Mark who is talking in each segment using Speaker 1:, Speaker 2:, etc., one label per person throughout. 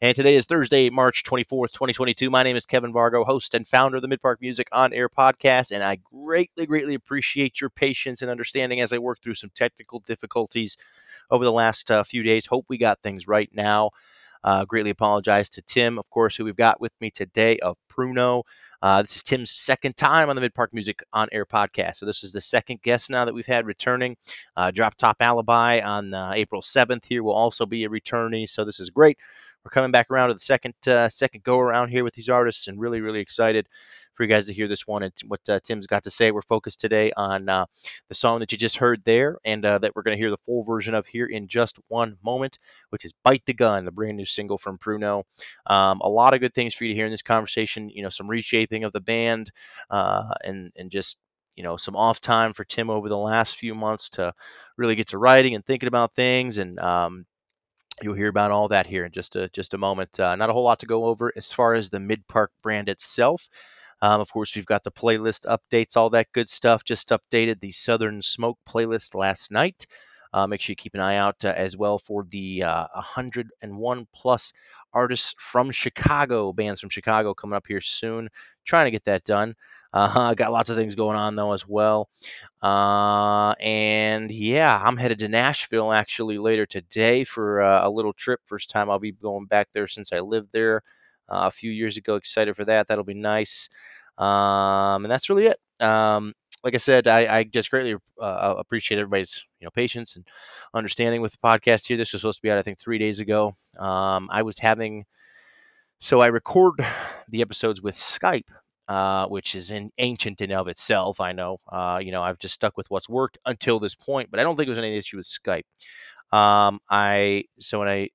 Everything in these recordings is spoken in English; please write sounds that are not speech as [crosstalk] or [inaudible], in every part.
Speaker 1: And today is Thursday, March 24th, 2022. My name is Kevin Vargo, host and founder of the Midpark Music on Air podcast. And I greatly, greatly appreciate your patience and understanding as I work through some technical difficulties over the last uh, few days. Hope we got things right now. Uh, greatly apologize to Tim, of course, who we've got with me today of Pruno. Uh, this is Tim's second time on the Mid Park Music on Air podcast. So this is the second guest now that we've had returning. Uh, Drop Top Alibi on uh, April 7th here will also be a returnee. So this is great. We're coming back around to the second uh, second go around here with these artists, and really really excited for you guys to hear this one and what uh, Tim's got to say. We're focused today on uh, the song that you just heard there, and uh, that we're going to hear the full version of here in just one moment, which is "Bite the Gun," the brand new single from Pruno. Um, a lot of good things for you to hear in this conversation. You know, some reshaping of the band, uh, and and just you know some off time for Tim over the last few months to really get to writing and thinking about things and um, You'll hear about all that here in just a just a moment. Uh, not a whole lot to go over as far as the Mid Park brand itself. Um, of course, we've got the playlist updates, all that good stuff. Just updated the Southern Smoke playlist last night. Uh, make sure you keep an eye out uh, as well for the uh, 101 plus artists from Chicago, bands from Chicago coming up here soon. Trying to get that done. Uh, got lots of things going on though as well. Uh, and yeah, I'm headed to Nashville actually later today for uh, a little trip. First time I'll be going back there since I lived there uh, a few years ago. Excited for that. That'll be nice. Um, and that's really it. Um, like I said, I, I just greatly uh, appreciate everybody's you know patience and understanding with the podcast here. This was supposed to be out, I think, three days ago. Um, I was having so I record the episodes with Skype, uh, which is an ancient in of itself. I know, uh, you know, I've just stuck with what's worked until this point, but I don't think there's any issue with Skype. Um, I so when I you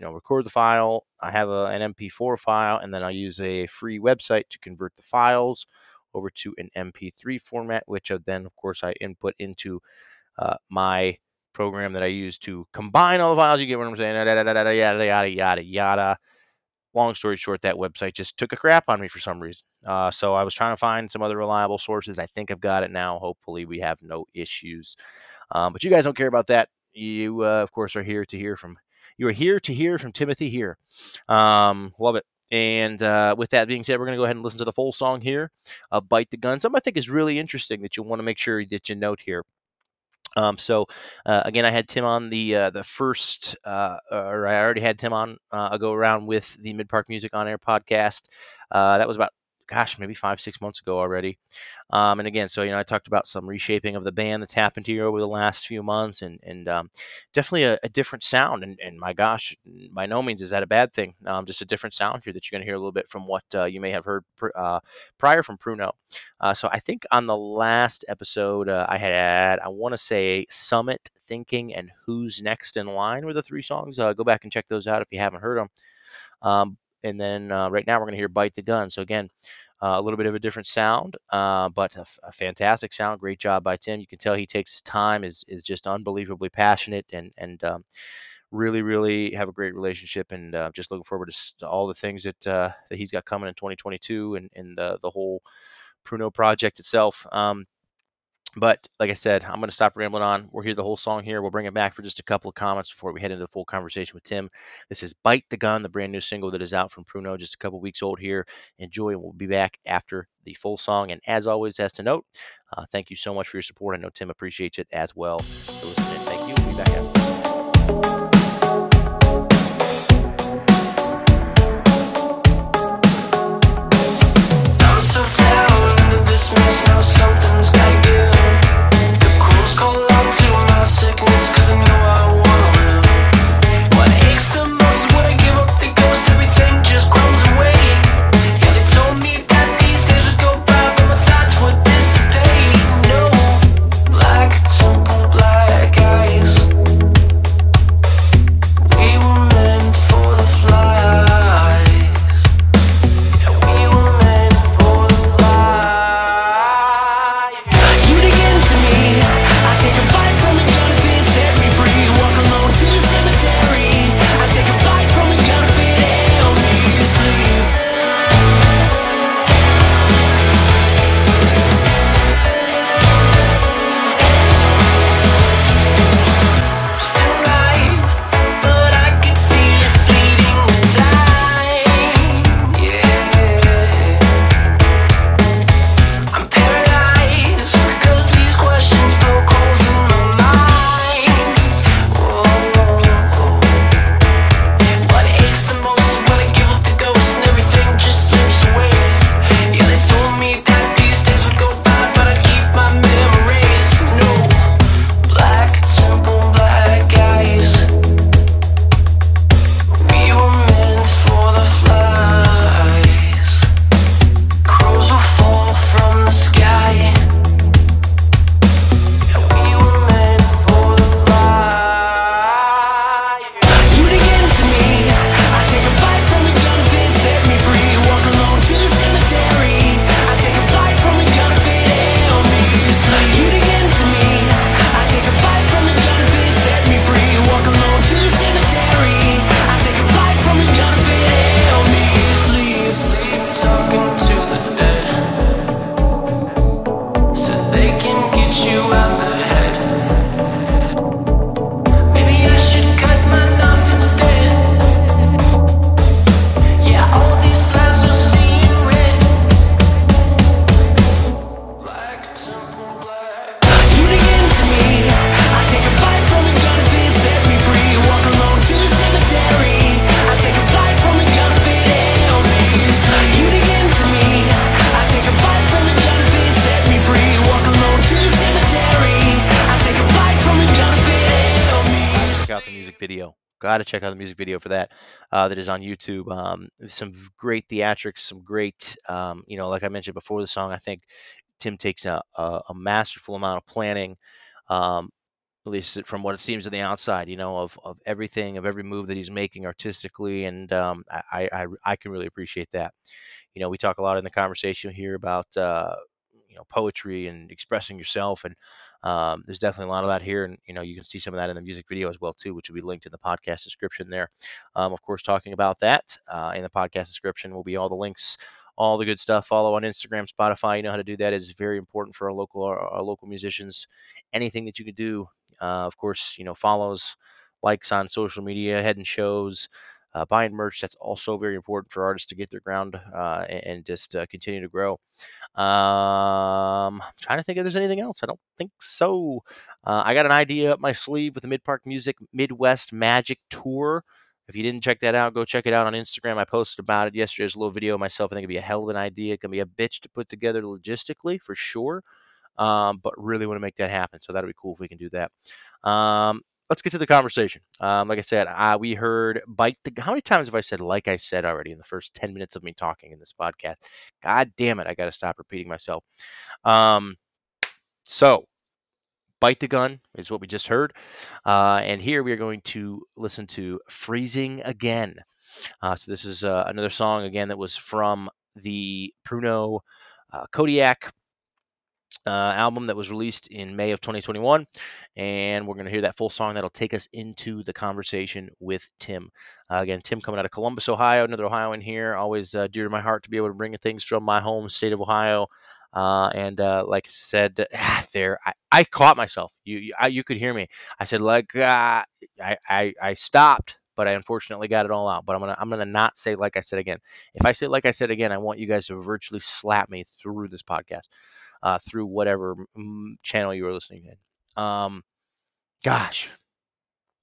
Speaker 1: know record the file, I have a, an MP4 file, and then I use a free website to convert the files over to an MP3 format, which then, of course, I input into uh, my program that I use to combine all the files. You get what I'm saying? Yada, yada, yada, yada, yada, yada. Long story short, that website just took a crap on me for some reason. Uh, so I was trying to find some other reliable sources. I think I've got it now. Hopefully, we have no issues. Um, but you guys don't care about that. You, uh, of course, are here to hear from. You are here to hear from Timothy here. Um, love it. And uh, with that being said, we're going to go ahead and listen to the full song here, uh, "Bite the Gun." Something I think is really interesting that you'll want to make sure that you note here. Um, so uh, again, I had Tim on the uh, the first, uh, or I already had Tim on uh, a go around with the Mid Park Music on Air podcast. Uh, that was about gosh, maybe five, six months ago already. Um, and again, so you know, I talked about some reshaping of the band that's happened here over the last few months, and and um, definitely a, a, different sound. And, and my gosh, by no means is that a bad thing. Um, just a different sound here that you're going to hear a little bit from what uh, you may have heard pr- uh, prior from Pruno. Uh, so I think on the last episode uh, I had, I want to say Summit Thinking and Who's Next in Line were the three songs. Uh, go back and check those out if you haven't heard them. Um, and then uh, right now we're going to hear Bite the Gun. So again, uh, a little bit of a different sound, uh, but a, f- a fantastic sound. Great job by Tim. You can tell he takes his time, is is just unbelievably passionate, and and um, really really have a great relationship. And uh, just looking forward to, all the things that uh, that he's got coming in 2022, and and the the whole Pruno project itself. Um, but like I said, I'm going to stop rambling on. We'll hear the whole song here. We'll bring it back for just a couple of comments before we head into the full conversation with Tim. This is Bite the Gun, the brand new single that is out from Pruno, just a couple weeks old here. Enjoy, and we'll be back after the full song. And as always, as to note, uh, thank you so much for your support. I know Tim appreciates it as well. Thank you. We'll be back after. Video. Got to check out the music video for that. Uh, that is on YouTube. Um, some great theatrics, some great, um, you know, like I mentioned before the song. I think Tim takes a, a, a masterful amount of planning, um, at least from what it seems on the outside, you know, of, of everything, of every move that he's making artistically, and um, I, I I can really appreciate that. You know, we talk a lot in the conversation here about uh, know poetry and expressing yourself, and um, there's definitely a lot of that here, and you know you can see some of that in the music video as well too, which will be linked in the podcast description there. Um, of course, talking about that uh, in the podcast description will be all the links all the good stuff. Follow on Instagram, Spotify. You know how to do that is very important for our local our, our local musicians. Anything that you can do, uh, of course, you know follows, likes on social media, heading shows, uh, buying merch. That's also very important for artists to get their ground uh, and, and just uh, continue to grow. Um, I'm trying to think if there's anything else. I don't think so. Uh, I got an idea up my sleeve with the Mid Park Music Midwest Magic Tour. If you didn't check that out, go check it out on Instagram. I posted about it yesterday. There's a little video of myself. I think it'd be a hell of an idea. It can be a bitch to put together logistically for sure. Um, but really want to make that happen. So that'll be cool if we can do that. Um, let's get to the conversation. Um, like I said, we heard bite the. How many times have I said like I said already in the first ten minutes of me talking in this podcast? God damn it! I got to stop repeating myself. Um, so bite the gun is what we just heard, uh, and here we are going to listen to freezing again. Uh, so this is uh, another song again that was from the Pruno uh, Kodiak uh, album that was released in May of 2021. And we're going to hear that full song that'll take us into the conversation with Tim. Uh, again, Tim coming out of Columbus, Ohio, another Ohioan here. Always uh, dear to my heart to be able to bring things from my home state of Ohio. Uh, and uh, like I said, ah, there I, I caught myself. You you, I, you could hear me. I said like uh, I, I I stopped, but I unfortunately got it all out. But I'm gonna I'm gonna not say like I said again. If I say like I said again, I want you guys to virtually slap me through this podcast uh, through whatever channel you were listening in. Um, gosh,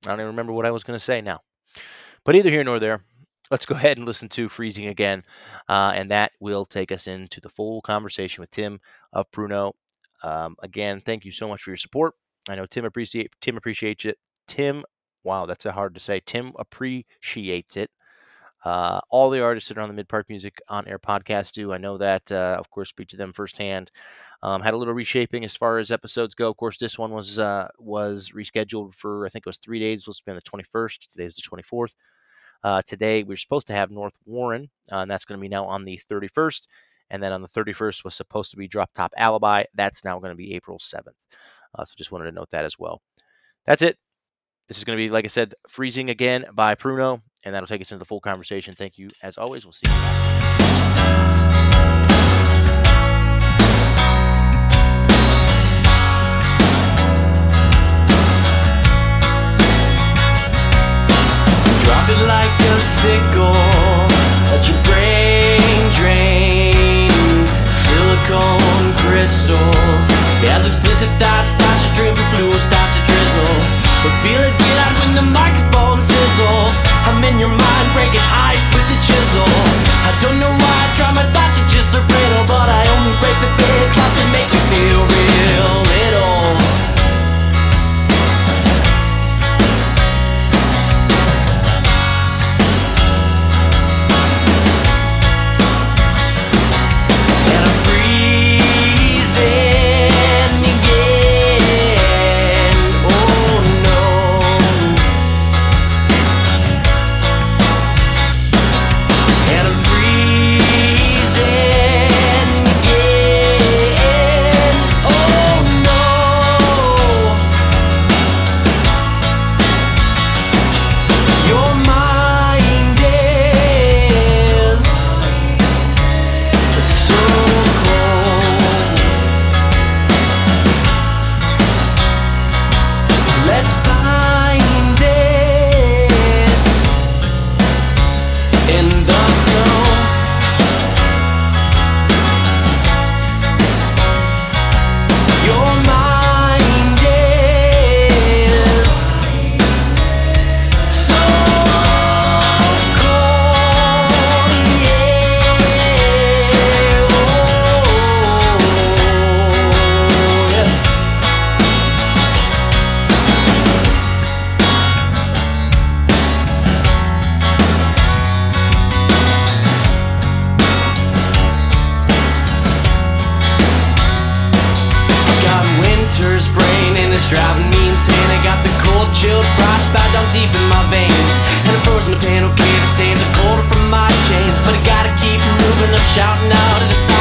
Speaker 1: I don't even remember what I was going to say now. But either here nor there, let's go ahead and listen to Freezing again, uh, and that will take us into the full conversation with Tim of Pruno. Um, again, thank you so much for your support. I know Tim appreciate Tim appreciates it. Tim, wow, that's a hard to say. Tim appreciates it. Uh, all the artists that are on the Mid Park Music on Air podcast do. I know that, uh, of course, speak to them firsthand. Um, had a little reshaping as far as episodes go. Of course, this one was uh, was rescheduled for I think it was three days. It was supposed to be on the 21st. Today is the 24th. Uh, today we are supposed to have North Warren, uh, and that's going to be now on the 31st. And then on the 31st was supposed to be Drop Top Alibi. That's now going to be April 7th. Uh, so just wanted to note that as well. That's it. This is going to be, like I said, Freezing Again by Pruno, and that'll take us into the full conversation. Thank you, as always. We'll see you.
Speaker 2: Drop it like a sickle. Your brain drain. Silicone crystals. As explicit shouting out of the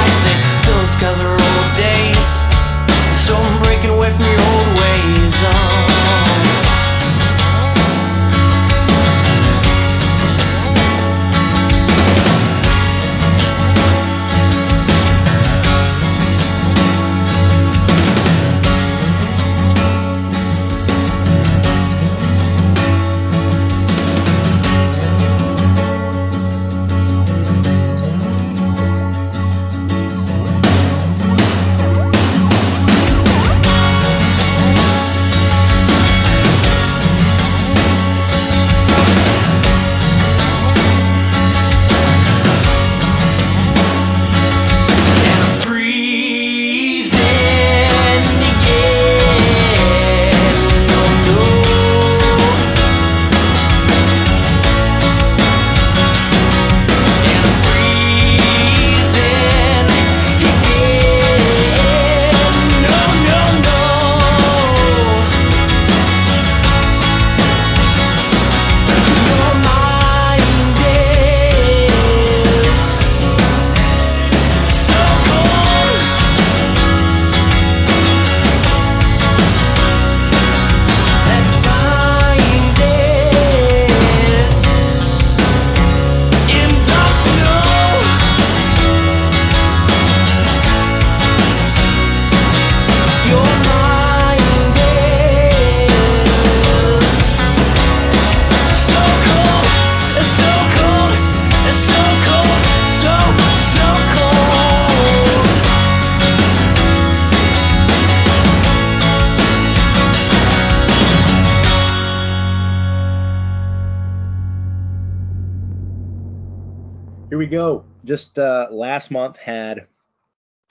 Speaker 3: we go. Just uh, last month had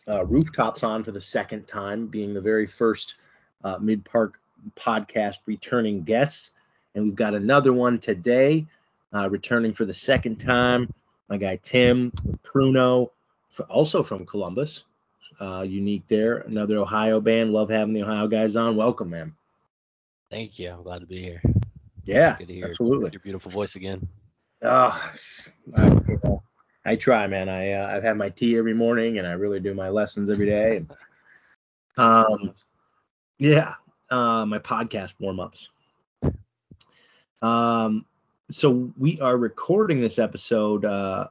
Speaker 3: uh, rooftops on for the second time, being the very first uh, Mid Park podcast returning guest, and we've got another one today, uh, returning for the second time. My guy Tim Pruno, also from Columbus, uh, unique there. Another Ohio band. Love having the Ohio guys on. Welcome, man.
Speaker 4: Thank you. I'm glad to be here.
Speaker 3: Yeah,
Speaker 4: Good to hear
Speaker 3: absolutely.
Speaker 4: your beautiful voice again.
Speaker 3: Oh, I, you know, I try, man. I uh, I've had my tea every morning, and I really do my lessons every day. And, um, yeah, uh, my podcast warm ups. Um, so we are recording this episode uh,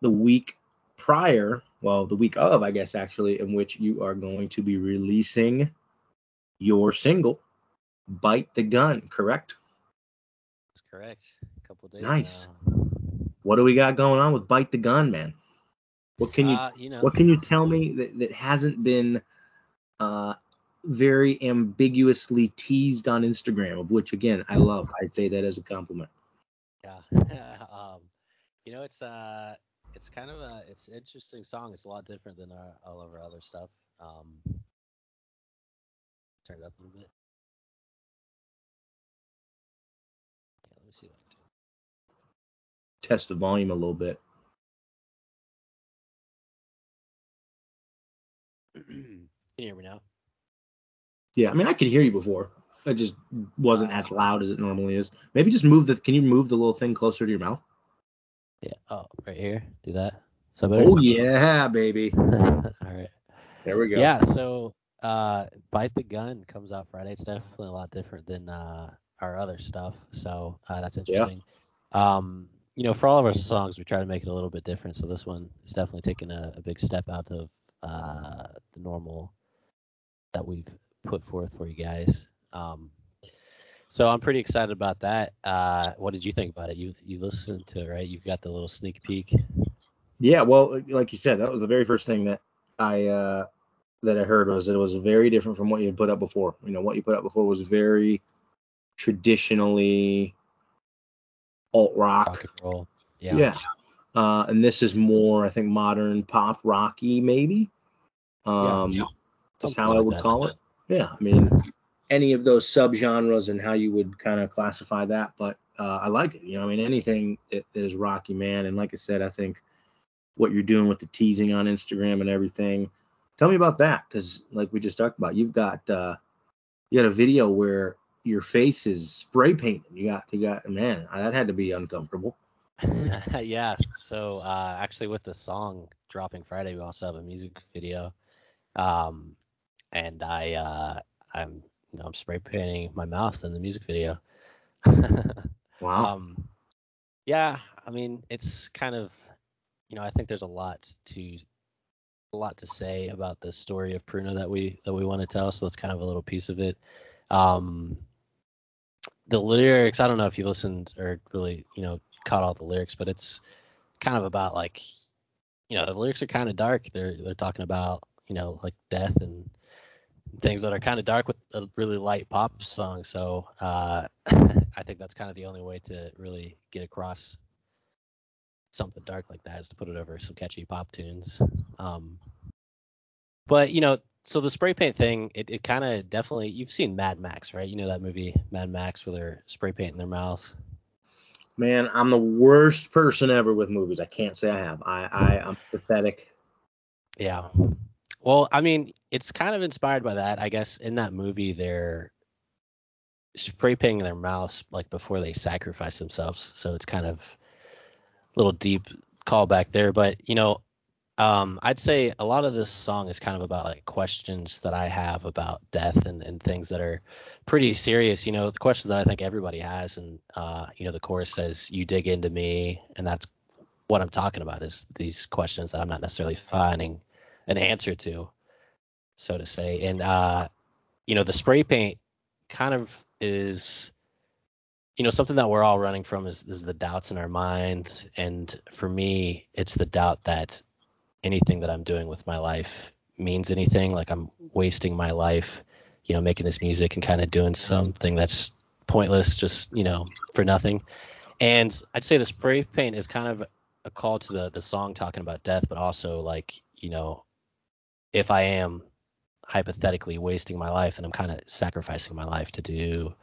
Speaker 3: the week prior, well, the week of, I guess, actually, in which you are going to be releasing your single, "Bite the Gun." Correct?
Speaker 4: That's correct. A couple days.
Speaker 3: Nice.
Speaker 4: now.
Speaker 3: What do we got going on with "Bite the Gun," man? What can you
Speaker 4: Uh, you know,
Speaker 3: What can you tell me that, that hasn't been uh, very ambiguously teased on Instagram, of which again I love. I'd say that as a compliment.
Speaker 4: yeah. [laughs] um, you know, it's uh, it's kind of a, it's an interesting song. It's a lot different than our, all of our other stuff. Um, turn it up a little bit. Yeah, let me see. If I
Speaker 3: Test the volume a little bit.
Speaker 4: can. you hear me now?
Speaker 3: Yeah, I mean I could hear you before. It just wasn't as loud as it normally is. Maybe just move the. Can you move the little thing closer to your mouth?
Speaker 4: Yeah. Oh, right here. Do that. Better?
Speaker 3: Oh yeah, baby. [laughs]
Speaker 4: all right.
Speaker 3: There we go.
Speaker 4: Yeah, so uh Bite the Gun comes out Friday. It's definitely a lot different than uh our other stuff. So uh, that's interesting. Yeah. Um, you know, for all of our songs we try to make it a little bit different. So this one is definitely taking a, a big step out of uh the normal that we've put forth for you guys. Um so I'm pretty excited about that. Uh what did you think about it? You you listened to it, right? You've got the little sneak peek.
Speaker 3: Yeah, well, like you said, that was the very first thing that I uh, that I heard was that it was very different from what you had put up before. You know, what you put up before was very traditionally alt rock.
Speaker 4: Roll. Yeah.
Speaker 3: Yeah. Uh, and this is more, I think, modern pop rocky, maybe. Um,
Speaker 4: yeah.
Speaker 3: That's how I would call it. Yeah, I mean, any of those subgenres and how you would kind of classify that, but uh, I like it. You know, I mean, anything that, that is Rocky Man, and like I said, I think what you're doing with the teasing on Instagram and everything. Tell me about that, because like we just talked about, you've got uh, you got a video where your face is spray painted. You got you got man, that had to be uncomfortable. [laughs]
Speaker 4: yeah. So uh, actually, with the song dropping Friday. We also have a music video. Um, and I uh, I'm you know I'm spray painting my mouth in the music video. [laughs]
Speaker 3: Wow.
Speaker 4: Um, yeah, I mean, it's kind of, you know, I think there's a lot to, a lot to say about the story of Pruno that we that we want to tell. So that's kind of a little piece of it. Um, the lyrics, I don't know if you listened or really, you know, caught all the lyrics, but it's kind of about like, you know, the lyrics are kind of dark. They're they're talking about, you know, like death and things that are kind of dark with a really light pop song. So uh, [laughs] I think that's kind of the only way to really get across something dark like that is to put it over some catchy pop tunes. Um, but you know, so the spray paint thing, it, it kind of definitely you've seen Mad Max, right? You know that movie Mad Max where they're spray painting their mouths.
Speaker 3: Man, I'm the worst person ever with movies. I can't say I have. I, I I'm pathetic.
Speaker 4: Yeah. Well, I mean, it's kind of inspired by that. I guess in that movie, they're spray painting their mouths like before they sacrifice themselves. So it's kind of a little deep callback there. But you know, um, I'd say a lot of this song is kind of about like questions that I have about death and, and things that are pretty serious. You know, the questions that I think everybody has. And uh, you know, the chorus says, "You dig into me," and that's what I'm talking about is these questions that I'm not necessarily finding an answer to, so to say. And uh, you know, the spray paint kind of is, you know, something that we're all running from is, is the doubts in our minds. And for me, it's the doubt that anything that I'm doing with my life means anything. Like I'm wasting my life, you know, making this music and kind of doing something that's pointless, just you know, for nothing. And I'd say the spray paint is kind of a call to the the song talking about death, but also like you know, if I am hypothetically wasting my life, and I'm kind of sacrificing my life to do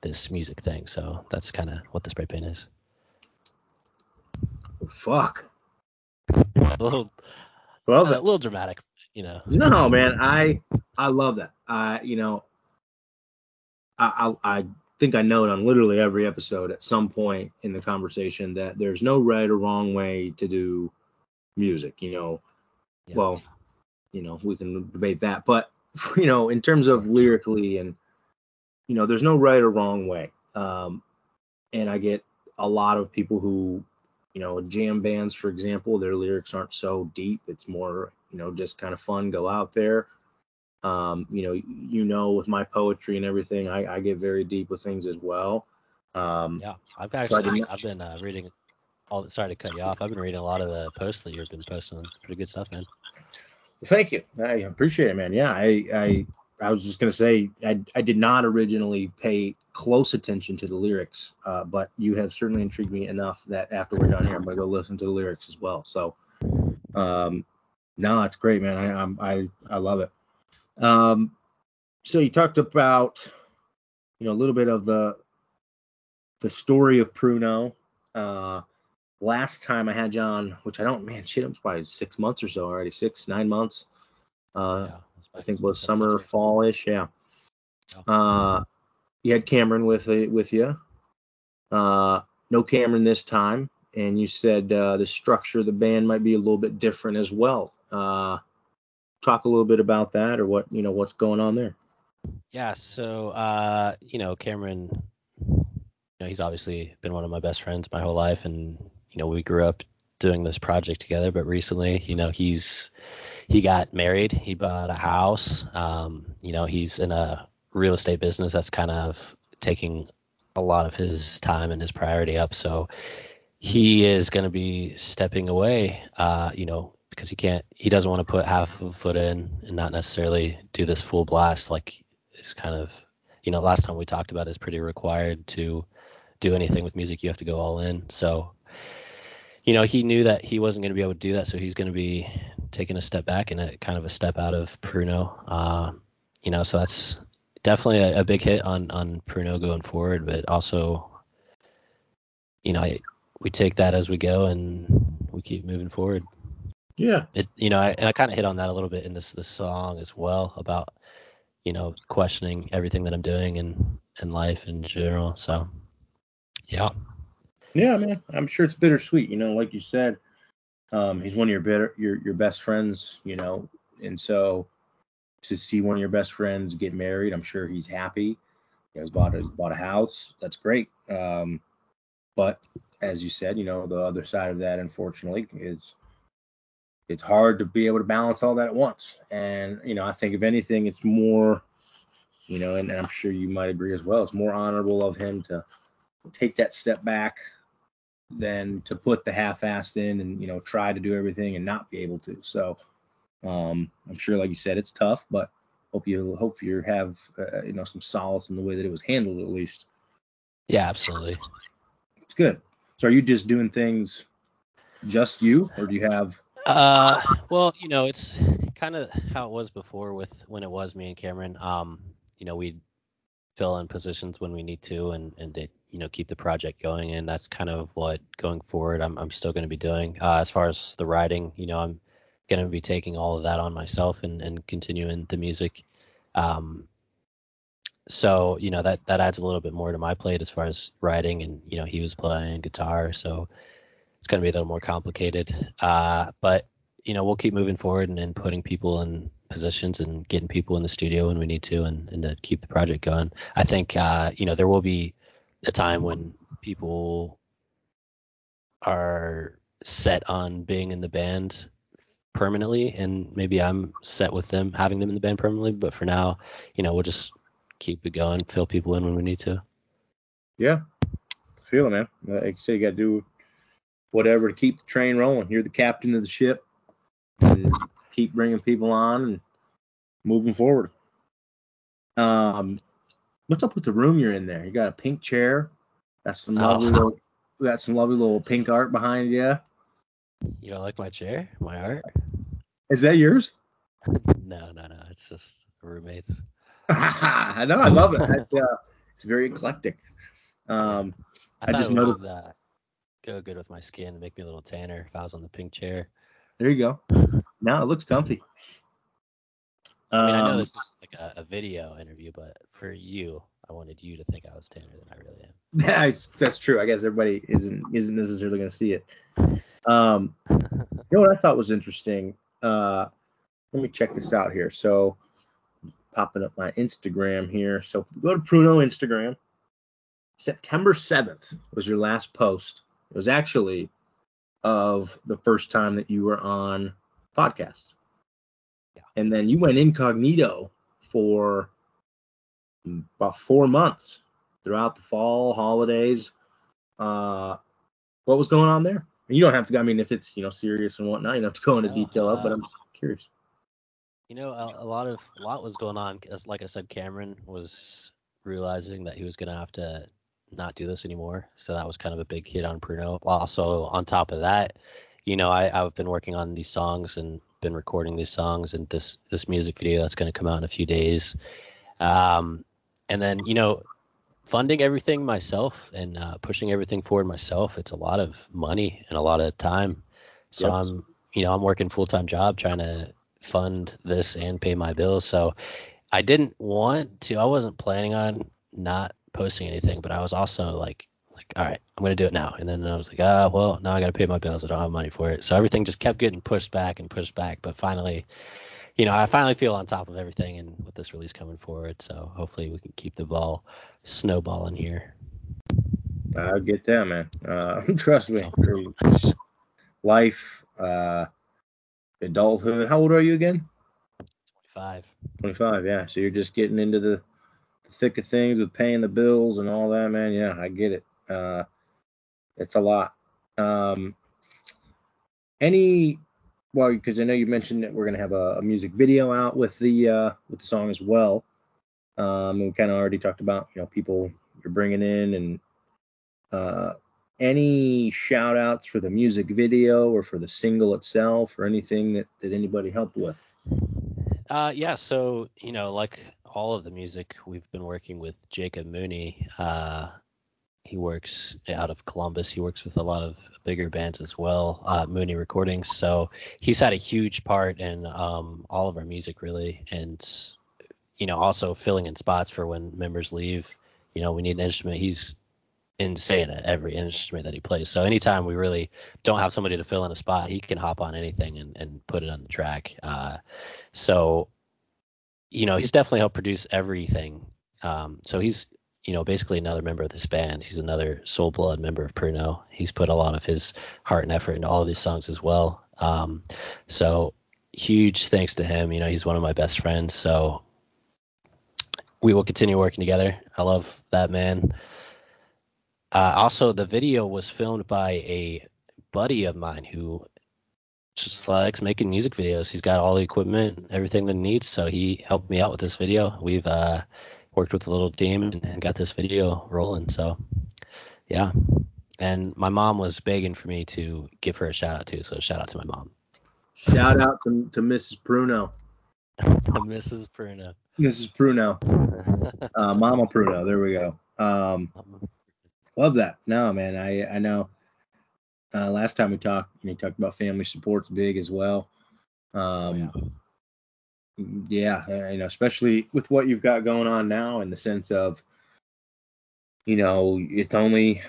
Speaker 4: this music thing. So that's kind of what the spray paint is.
Speaker 3: Fuck.
Speaker 4: A little,
Speaker 3: Well,
Speaker 4: a little dramatic, you know.
Speaker 3: no, man. I I love that. I you know, I I, I think I know it on literally every episode at some point in the conversation that there's no right or wrong way to do music. You know,
Speaker 4: Yeah.
Speaker 3: well, you know, we can debate that, but [laughs] you know, in terms of lyrically and you know, there's no right or wrong way. Um, and I get a lot of people who, you know, jam bands, for example, their lyrics aren't so deep. It's more, you know, just kind of fun, go out there. Um, you know, you know, with my poetry and everything, I, I get very deep with things as well. Um,
Speaker 4: Yeah, I've actually
Speaker 3: didn't-
Speaker 4: I've been uh, reading all. The, sorry to cut you off. I've been reading a lot of the posts that you've been posting. It's pretty good stuff, man.
Speaker 3: Thank you. I appreciate it, man. Yeah, I I I was just gonna say I I did not originally pay close attention to the lyrics, uh, but you have certainly intrigued me enough that after we're done here, I'm gonna go listen to the lyrics as well. So, um, no, it's great, man. I I'm, I I love it. Um, so you talked about you know a little bit of the the story of Pruno. Uh, last time I had you on, which I don't, man, shit, it was probably six months or so already, six, nine months. Uh,
Speaker 4: yeah,
Speaker 3: I think
Speaker 4: in
Speaker 3: was summer, fallish, yeah.
Speaker 4: Yeah.
Speaker 3: Uh, you had Cameron with uh, with you. Uh, no Cameron this time, and you said uh, the structure of the band might be a little bit different as well. Uh, talk a little bit about that, or what you know, what's going on there.
Speaker 4: Yeah, so uh, you know, Cameron, you know, he's obviously been one of my best friends my whole life, and you know, we grew up doing this project together. But recently, you know, he's he got married, he bought a house. Um, you know, he's in a real estate business that's kind of taking a lot of his time and his priority up. So he is going to be stepping away. Uh, you know, because he can't, he doesn't want to put half of a foot in and not necessarily do this full blast like it's kind of you know last time we talked about is pretty required to do anything with music you have to go all in so you know he knew that he wasn't going to be able to do that so he's going to be taking a step back and a kind of a step out of Pruno uh, you know so that's definitely a, a big hit on on Pruno going forward but also you know I, we take that as we go and we keep moving forward
Speaker 3: Yeah,
Speaker 4: it you know I, and I kind of hit on that a little bit in this this song as well about you know questioning everything that I'm doing and in life in general. So yeah,
Speaker 3: yeah, man. I'm sure it's bittersweet. You know, like you said, Um, he's one of your better your your best friends, you know, and so to see one of your best friends get married, I'm sure he's happy. You know, he's bought a, he's bought a house. That's great. Um, but as you said, you know, the other side of that, unfortunately, is it's hard to be able to balance all that at once. And you know, I think if anything, it's more, you know, and, and I'm sure you might agree as well. It's more honorable of him to take that step back than to put the half-assed in and you know try to do everything and not be able to. So um, I'm sure, like you said, it's tough, but hope you hope you have uh, you know some solace in the way that it was handled at least.
Speaker 4: Yeah, absolutely.
Speaker 3: It's good. So are you just doing things just you, or do you have?
Speaker 4: Uh, well, you know, it's kind of how it was before with when it was me and Cameron. Um, you know, we'd fill in positions when we need to, and and it, you know keep the project going, and that's kind of what going forward I'm I'm still going to be doing. Uh, as far as the writing, you know, I'm going to be taking all of that on myself and and continuing the music. Um, so you know that that adds a little bit more to my plate as far as writing, and you know he was playing guitar, so it's going to be a little more complicated. Uh, but you know we'll keep moving forward and, and putting people in positions and getting people in the studio when we need to and, and to keep the project going. I think uh, you know there will be a time when people are set on being in the band permanently and maybe I'm set with them having them in the band permanently but for now you know we'll just keep it going fill people in when we need to
Speaker 3: Yeah, feel it, man. Like you say, you got to do whatever to keep the train rolling. You're the captain of the ship, keep bringing people on and moving forward. Um, what's up with the room you're in there? You got a pink chair. Got some lovely
Speaker 4: Oh.
Speaker 3: little, got some lovely little pink art behind you.
Speaker 4: you don't like my chair my art
Speaker 3: Is that yours?
Speaker 4: no no no it's just roommates [laughs]
Speaker 3: I know, I love it. It's, uh, it's very eclectic. Um, I
Speaker 4: thought
Speaker 3: just know
Speaker 4: would uh, go good with my skin make me a little tanner if I was on the pink chair
Speaker 3: there you go. Now it looks comfy.
Speaker 4: I mean, I know
Speaker 3: Um,
Speaker 4: this is like a, a video interview, but for you, I wanted you to think I was tanner than I really am. [laughs]
Speaker 3: That's, that's true. I guess everybody isn't isn't necessarily going to see it. Um, you know what I thought was interesting? Uh, let me check this out here. So, popping up my Instagram here. So go to Pruno Instagram. September 7th was your last post. It was actually of the first time that you were on podcast.
Speaker 4: Yeah.
Speaker 3: And then you went incognito for about four months throughout the fall holidays. Uh, what was going on there? You don't have to. I mean, if it's you know serious and whatnot, you don't have to go into
Speaker 4: No,
Speaker 3: detail of. But
Speaker 4: uh,
Speaker 3: I'm curious.
Speaker 4: You know, a, a lot of a lot was going on. As like I said, Cameron was realizing that he was gonna have to not do this anymore. So that was kind of a big hit on Pruno. Also, on top of that, you know, I, I've been working on these songs and been recording these songs and this this music video that's gonna come out in a few days. Um, and then you know, funding everything myself and uh, pushing everything forward myself. It's a lot of money and a lot of time. So
Speaker 3: Yep.
Speaker 4: I'm, you know, I'm working full time job trying to fund this and pay my bills. So I didn't want to. I wasn't planning on not posting anything, but I was also like, like, all right, I'm gonna do it now. And then I was like, ah, well, now I gotta pay my bills. I don't have money for it. So everything just kept getting pushed back and pushed back. But finally, you know, I finally feel on top of everything, and with this release coming forward, so hopefully we can keep the ball snowballing here.
Speaker 3: I'll get that, man. Uh, [laughs] trust me. Life, uh, adulthood. How old are you again?
Speaker 4: 25.
Speaker 3: 25. Yeah. So you're just getting into the, the thick of things with paying the bills and all that, man. Yeah, I get it. Uh, it's a lot. Um, any, well, because I know you mentioned that we're gonna have a, a music video out with the uh, with the song as well. Um, we kind of already talked about you know people you're bringing in and uh, any shout outs for the music video or for the single itself or anything that, that anybody helped with.
Speaker 4: Uh, yeah, so you know, like all of the music, we've been working with Jacob Mooney. Uh, he works out of Columbus. He works with a lot of bigger bands as well, uh, Mooney Recordings. So he's had a huge part in um, all of our music, really, and you know, also filling in spots for when members leave. You know, we need an instrument. He's insane at every instrument that he plays. So anytime we really don't have somebody to fill in a spot, he can hop on anything and, and put it on the track. Uh, so, you know, he's definitely helped produce everything. Um, so he's, you know, basically another member of this band. He's another soul blood member of Pruno. He's put a lot of his heart and effort into all of these songs as well. Um, so huge thanks to him. You know, he's one of my best friends. So we will continue working together. I love that man. Uh, also, the video was filmed by a buddy of mine who just likes making music videos. He's got all the equipment, everything that he needs. So he helped me out with this video. We've uh, worked with a little team and, and got this video rolling. So yeah. And my mom was begging for me to give her a shout out too. So shout out to my mom.
Speaker 3: Shout out to, to Mrs. Pruno.
Speaker 4: Mrs. Pruno.
Speaker 3: Mrs. Pruno. Uh, Mama Pruno. There we go. Um, love that. No, man. I I know. Uh, last time we talked, we talked about family support's big as well. Um, yeah, uh, you know, especially with what you've got going on now, in the sense of, you know, it's only,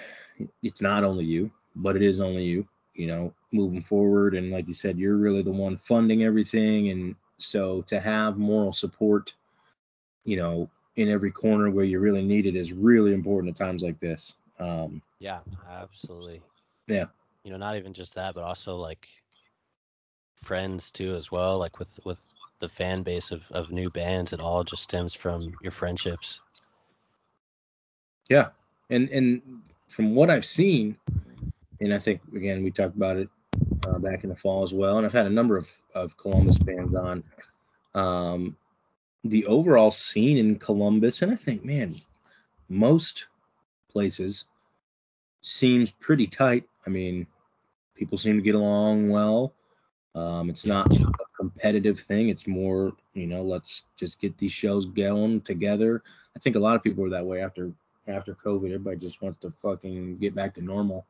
Speaker 3: it's not only you, but it is only you. You know, moving forward, and like you said, you're really the one funding everything, and so to have moral support, you know, in every corner where you really need it is really important at times like this. Um,
Speaker 4: Yeah, absolutely.
Speaker 3: Yeah.
Speaker 4: You know, not even just that, but also like friends too as well. Like with with the fan base of of new bands, it all just stems from your friendships.
Speaker 3: Yeah, and and from what I've seen, and I think again we talked about it uh, back in the fall as well, and I've had a number of of Columbus bands on. Um, the overall scene in Columbus, and I think, man, most places seems pretty tight. I mean, people seem to get along well. Um, it's not a competitive thing. It's more, you know, let's just get these shows going together. I think a lot of people are that way after after COVID. Everybody just wants to fucking get back to normal.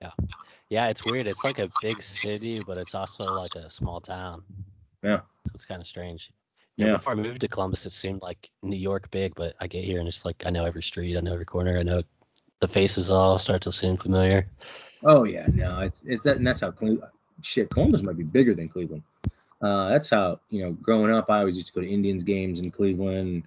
Speaker 4: Yeah, yeah, it's weird. It's like a big city, but it's also like a small town.
Speaker 3: Yeah.
Speaker 4: So it's kind of strange. You know,
Speaker 3: Yeah.
Speaker 4: before I moved to Columbus, it seemed like New York big, but I get here and it's like I know every street, I know every corner, I know the faces all start to seem familiar.
Speaker 3: Oh yeah, no, it's it's that, and that's how shit. Columbus might be bigger than Cleveland. Uh, that's how you know. Growing up, I always used to go to Indians games in Cleveland.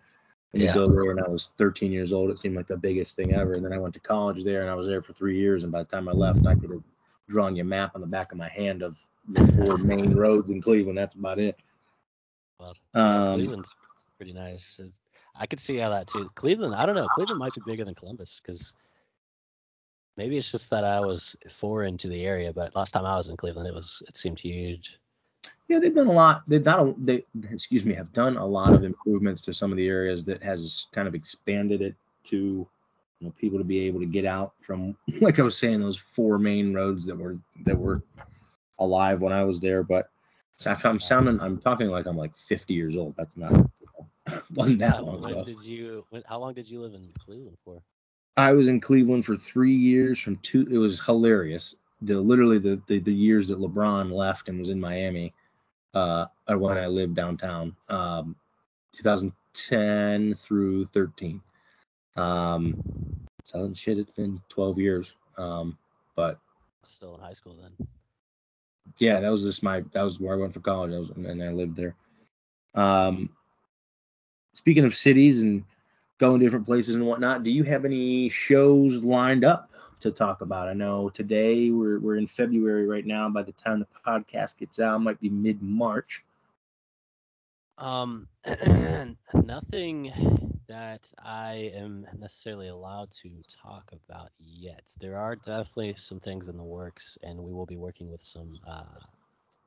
Speaker 3: And
Speaker 4: Yeah.
Speaker 3: go there, and I was 13 years old. It seemed like the biggest thing ever. And then I went to college there, and I was there for three years. And by the time I left, I could have drawn you a map on the back of my hand of the four [laughs] main roads in Cleveland. That's about it.
Speaker 4: Well,
Speaker 3: Um,
Speaker 4: Cleveland's pretty nice. I could see how that too. Cleveland, I don't know. Cleveland might be bigger than Columbus because maybe it's just that I was foreign to the area. But last time I was in Cleveland, it was it seemed huge.
Speaker 3: Yeah, they've done a lot. They've done a, they excuse me have done a lot of improvements to some of the areas that has kind of expanded it to you know people to be able to get out from [laughs] like I was saying those four main roads that were that were alive when I was there. But I'm sounding I'm talking like I'm like 50 years old. That's not [laughs] wasn't that long ago.
Speaker 4: did you? When, how long did you live in Cleveland for?
Speaker 3: I was in Cleveland for three years from two. It was hilarious. The literally the, the the years that LeBron left and was in Miami, uh, are when I lived downtown. Um, 2010 through 13. Um, so shit, it's been 12 years. Um, but
Speaker 4: Still in high school then.
Speaker 3: yeah, that was just my that was where I went for college. I was and I lived there. Um, speaking of cities and going different places and whatnot, do you have any shows lined up to talk about? I know today we're we're in February right now. By the time the podcast gets out, might be mid March.
Speaker 4: Um, [clears throat] nothing that I am necessarily allowed to talk about yet. There are definitely some things in the works, and we will be working with some uh,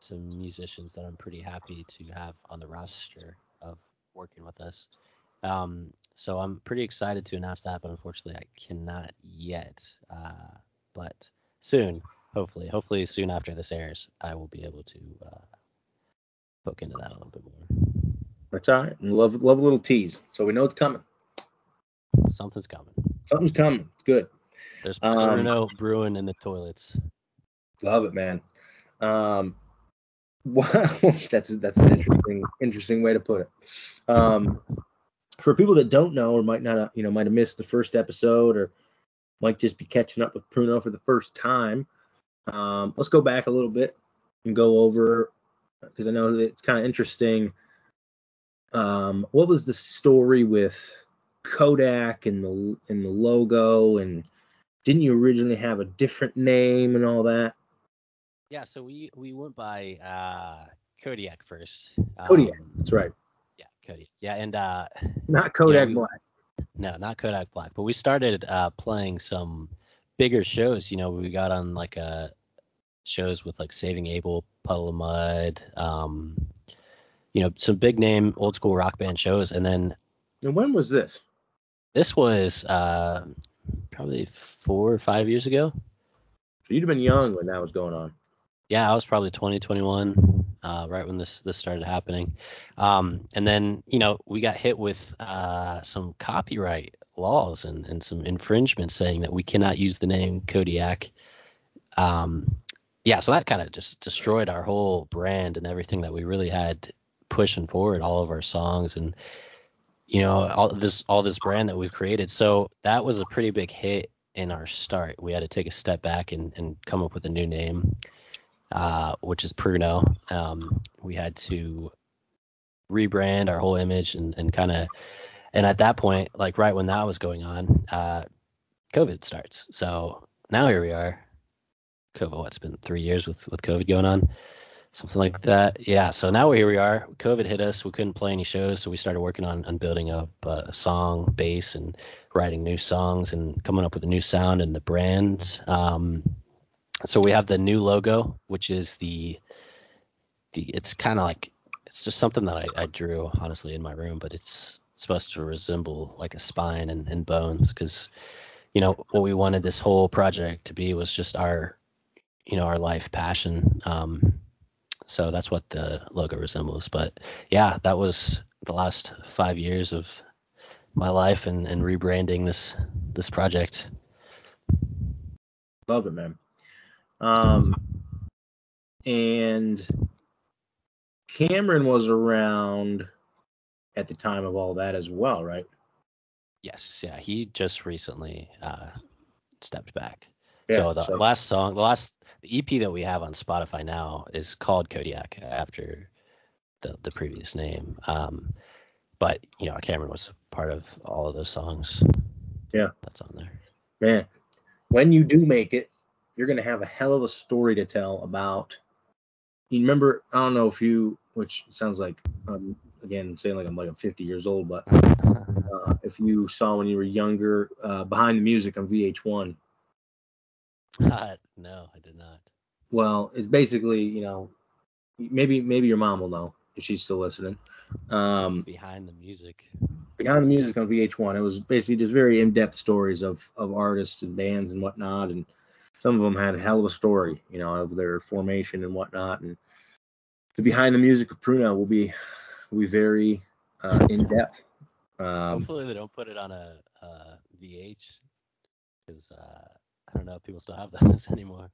Speaker 4: some musicians that I'm pretty happy to have on the roster of working with us. Um, so I'm pretty excited to announce that, but unfortunately I cannot yet. Uh, but soon, hopefully, hopefully soon after this airs, I will be able to uh, poke into that a little bit more.
Speaker 3: That's all right. And love love a little tease, so we know it's coming.
Speaker 4: Something's coming.
Speaker 3: Something's coming. It's good.
Speaker 4: There's
Speaker 3: Um,
Speaker 4: Pruno brewing in the toilets.
Speaker 3: Love it, man. Um, wow, [laughs] that's that's an interesting interesting way to put it. Um, for people that don't know or might not, uh, you know, might have missed the first episode or might just be catching up with Pruno for the first time. Um, let's go back a little bit and go over because I know that it's kind of interesting. Um, what was the story with Kodak and the and the logo and didn't you originally have a different name and all that?
Speaker 4: Yeah, so we we went by uh Kodiak first.
Speaker 3: Kodiak,
Speaker 4: Um,
Speaker 3: that's right.
Speaker 4: Yeah, Kodiak. Yeah, and uh
Speaker 3: Not Kodak
Speaker 4: we-
Speaker 3: Black.
Speaker 4: no, not Kodak Black, but we started uh playing some bigger shows. You know, we got on like uh shows with like Saving Abel, Puddle of Mudd, um, you know, some big name old school rock band shows, and then
Speaker 3: And when was this?
Speaker 4: this was uh probably four or five years ago.
Speaker 3: So you'd have been young when that was going on.
Speaker 4: Yeah, I was probably 20, 21, uh, right when this this started happening. Um, and then you know we got hit with uh, some copyright laws and, and some infringements saying that we cannot use the name Kodiak. Um, yeah, so that kind of just destroyed our whole brand and everything that we really had pushing forward, all of our songs and you know all this all this brand that we've created. So that was a pretty big hit in our start. We had to take a step back and, and come up with a new name uh, which is Pruno. Um, we had to rebrand our whole image and, and kind of, and at that point, like right when that was going on, uh, COVID starts. So now here we are. COVID, what's been three years with, with COVID going on? Something like that. Yeah. So now here we are. COVID hit us. We couldn't play any shows. So we started working on, on building up uh, a song base and writing new songs and coming up with a new sound and the brand. Um, so we have the new logo, which is the the it's kind of like it's just something that I, I drew honestly in my room, but it's supposed to resemble like a spine and, and bones because you know what we wanted this whole project to be was just our you know our life passion. Um, so that's what the logo resembles. But yeah, that was the last five years of my life and, and rebranding this this project.
Speaker 3: Love it, man. Um, and Cameron was around at the time of all that as well, right?
Speaker 4: Yes, yeah, he just recently uh, stepped back.
Speaker 3: Yeah,
Speaker 4: so the
Speaker 3: so-
Speaker 4: last song, the last the EP that we have on Spotify now is called Kodiak after the the previous name. Um, but you know, Cameron was part of all of those songs.
Speaker 3: Yeah.
Speaker 4: that's on there.
Speaker 3: Man, when you do make it, you're gonna have a hell of a story to tell about. You remember? I don't know if you, which sounds like, um, again, saying like I'm like I'm 50 years old, but [laughs] uh, if you saw when you were younger, uh, behind the music on VH1,
Speaker 4: Uh, no, I did not.
Speaker 3: well, it's basically, you know, maybe maybe your mom will know if she's still listening. Um,
Speaker 4: Behind the music.
Speaker 3: behind the music on VH1. It was basically just very in-depth stories of of artists and bands and whatnot, and some of them had a hell of a story, you know, of their formation and whatnot. And the behind the music of Pruno will be will be very uh, in depth. Um,
Speaker 4: Hopefully they don't put it on a, uh VH because uh, I don't know if people still have [laughs] those anymore.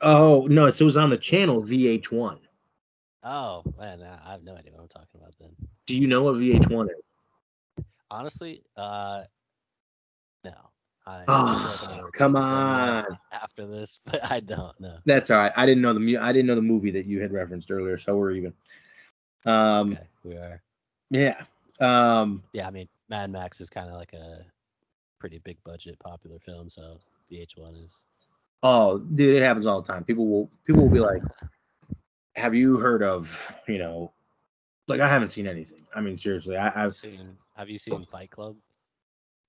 Speaker 3: oh no, so it was on the channel VH1.
Speaker 4: Oh man, I I have no idea what I'm talking about then.
Speaker 3: Do you know what VH1 is?
Speaker 4: Honestly, uh, no. I,
Speaker 3: Oh,
Speaker 4: feel like I'm gonna
Speaker 3: come on.
Speaker 4: After this, [laughs] but I don't know.
Speaker 3: That's all right. I didn't know the mu- I didn't know the movie that you had referenced earlier, so we're even. Um,
Speaker 4: Okay, we are.
Speaker 3: yeah. Um,
Speaker 4: Yeah, I mean, Mad Max is kind of like a pretty big budget, popular film, so VH1 is.
Speaker 3: Oh, dude, it happens all the time. People will people will be like, [laughs] "Have you heard of you know?" Like I haven't seen anything. I mean, seriously, I,
Speaker 4: Have
Speaker 3: I've
Speaker 4: seen, have you seen Fight Club?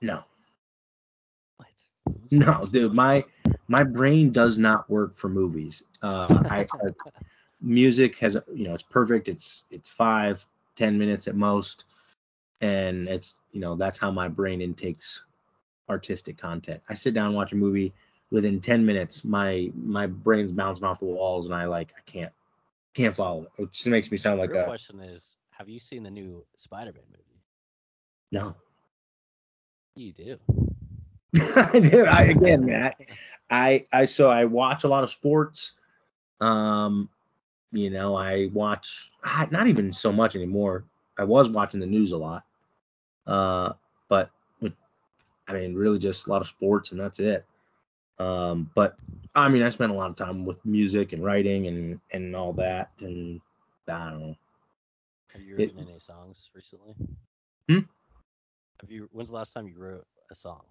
Speaker 3: no? No, dude. My my brain does not work for movies. Uh, I, I [laughs] music has you know it's perfect. It's it's five ten minutes at most, and it's you know that's how my brain intakes artistic content. I sit down and watch a movie. Within ten minutes, my my brain's bouncing off the walls, and I like I can't can't follow it. It just makes me sound like
Speaker 4: Real
Speaker 3: a
Speaker 4: question is, have you seen the new Spider-Man movie?
Speaker 3: no.
Speaker 4: You do. [laughs]
Speaker 3: I, again, man, I, I so I watch a lot of sports. Um, you know, I watch ah, not even so much anymore. I was watching the news a lot. Uh, but with I mean, really just a lot of sports and that's it. Um, but I mean, I spent a lot of time with music and writing and and all that, and I don't know.
Speaker 4: Have you
Speaker 3: It-
Speaker 4: written any songs recently?
Speaker 3: Hmm?
Speaker 4: Have you? When's the last time you wrote a song?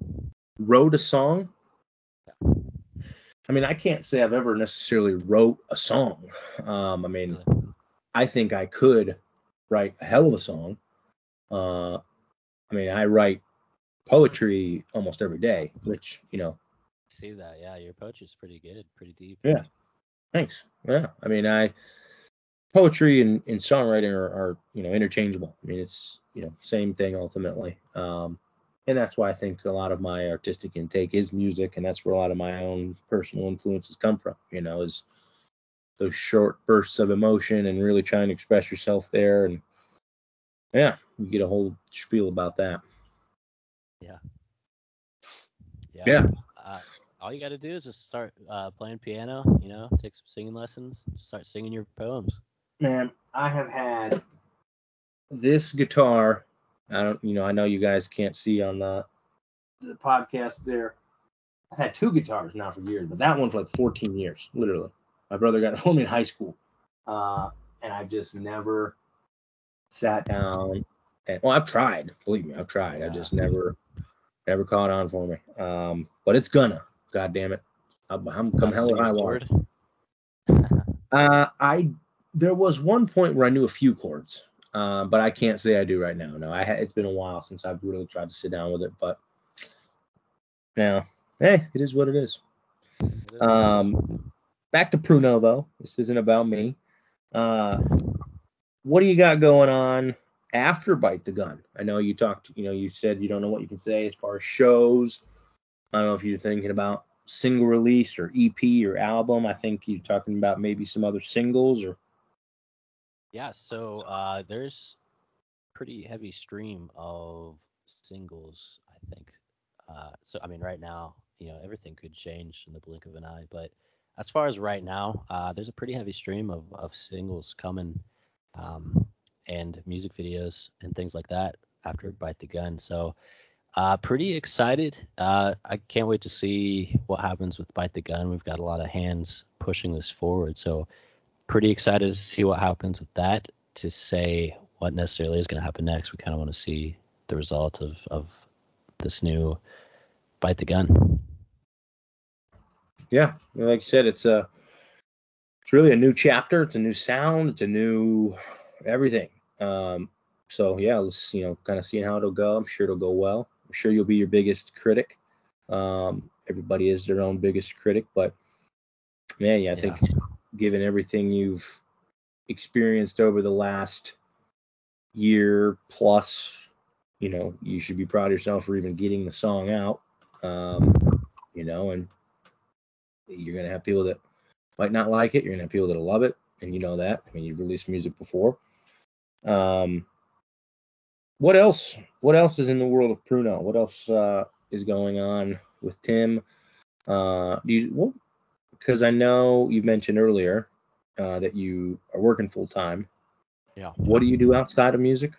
Speaker 3: Wrote a song. I mean, I can't say I've ever necessarily wrote a song. Um, I mean, I think I could write a hell of a song. Uh, I mean, I write poetry almost every day, which you know,
Speaker 4: See that? Yeah, your poetry's pretty good, pretty deep.
Speaker 3: Yeah. thanks. Yeah, I mean, I poetry and, and songwriting are, are you know interchangeable. I mean, it's you know same thing ultimately. Um, and that's why I think a lot of my artistic intake is music, and that's where a lot of my own personal influences come from. You know, is those short bursts of emotion and really trying to express yourself there, and yeah, you get a whole spiel about that. Yeah.
Speaker 4: Uh, all you got to do is just start uh, playing piano. You know, take some singing lessons. Start singing your poems.
Speaker 3: Man, I have had this guitar. I don't, you know, I know you guys can't see on the the podcast there. I've had two guitars now for years, but that one for like 14 years, literally. My brother got it for me in high school, uh, and I've just never sat down. And well, I've tried. Believe me, I've tried. I just never, never caught on for me. Um, but it's gonna. God damn it. I'm, I'm come hell or high water. [laughs] Uh, I there was one point where I knew a few chords, uh, but I can't say I do right now. No, I ha- it's been a while since I've really tried to sit down with it, but now, hey, it is what it is.
Speaker 4: It is.
Speaker 3: Um, back to Pruno though. This isn't about me. Uh, what do you got going on after Bite the Gun? I know you talked. You know, you said you don't know what you can say as far as shows. I don't know if you're thinking about single release or EP or album. I think you're talking about maybe some other singles or
Speaker 4: Yeah, so uh, there's pretty heavy stream of singles, I think. Uh, so I mean, right now, you know, everything could change in the blink of an eye. But as far as right now, uh, there's a pretty heavy stream of, of singles coming, um, and music videos and things like that after Bite the Gun. So uh, pretty excited. Uh, I can't wait to see what happens with Bite the Gun. We've got a lot of hands pushing this forward. So pretty excited to see what happens with that. To say what necessarily is going to happen next, we kind of want to see the result of of this new bite the gun.
Speaker 3: yeah, like you said, it's a it's really a new chapter. It's a new sound. It's a new everything. Um, so yeah, let's you know kind of seeing how it'll go. I'm sure it'll go well. I'm sure you'll be your biggest critic. Um, everybody is their own biggest critic, but man, yeah, I think given everything you've experienced over the last year plus, you know, you should be proud of yourself for even getting the song out. Um, you know, and you're gonna have people that might not like it. You're gonna have people that'll love it, and you know that. I mean, you've released music before. Um, what else? What else is in the world of Pruno? What else uh, is going on with Tim? Uh, do you well, because I know you mentioned earlier uh, that you are working full time.
Speaker 4: Yeah.
Speaker 3: What do you do outside of music?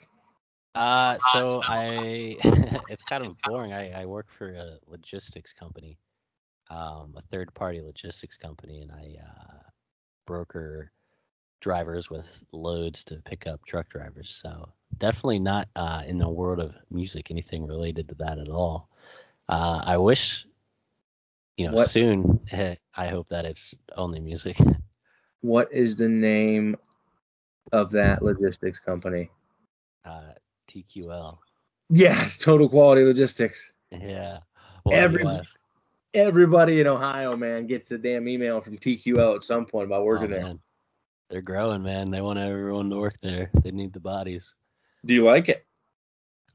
Speaker 4: Uh, so I, [laughs] it's kind of boring. I, I work for a logistics company, um, a third party logistics company, and I uh, broker drivers with loads to pick up truck drivers. So definitely not uh, in the world of music, anything related to that at all. Uh, I wish, you know,
Speaker 3: What-
Speaker 4: soon. [laughs] I hope that it's only music. [laughs]
Speaker 3: What is the name of that logistics company?
Speaker 4: Uh, TQL.
Speaker 3: Yes, Total Quality Logistics.
Speaker 4: Yeah. Well,
Speaker 3: Every- Everybody in Ohio, man, gets a damn email from TQL at some point about working
Speaker 4: Oh,
Speaker 3: there.
Speaker 4: man. They're growing, man. They want everyone to work there. They need the bodies.
Speaker 3: Do you like it?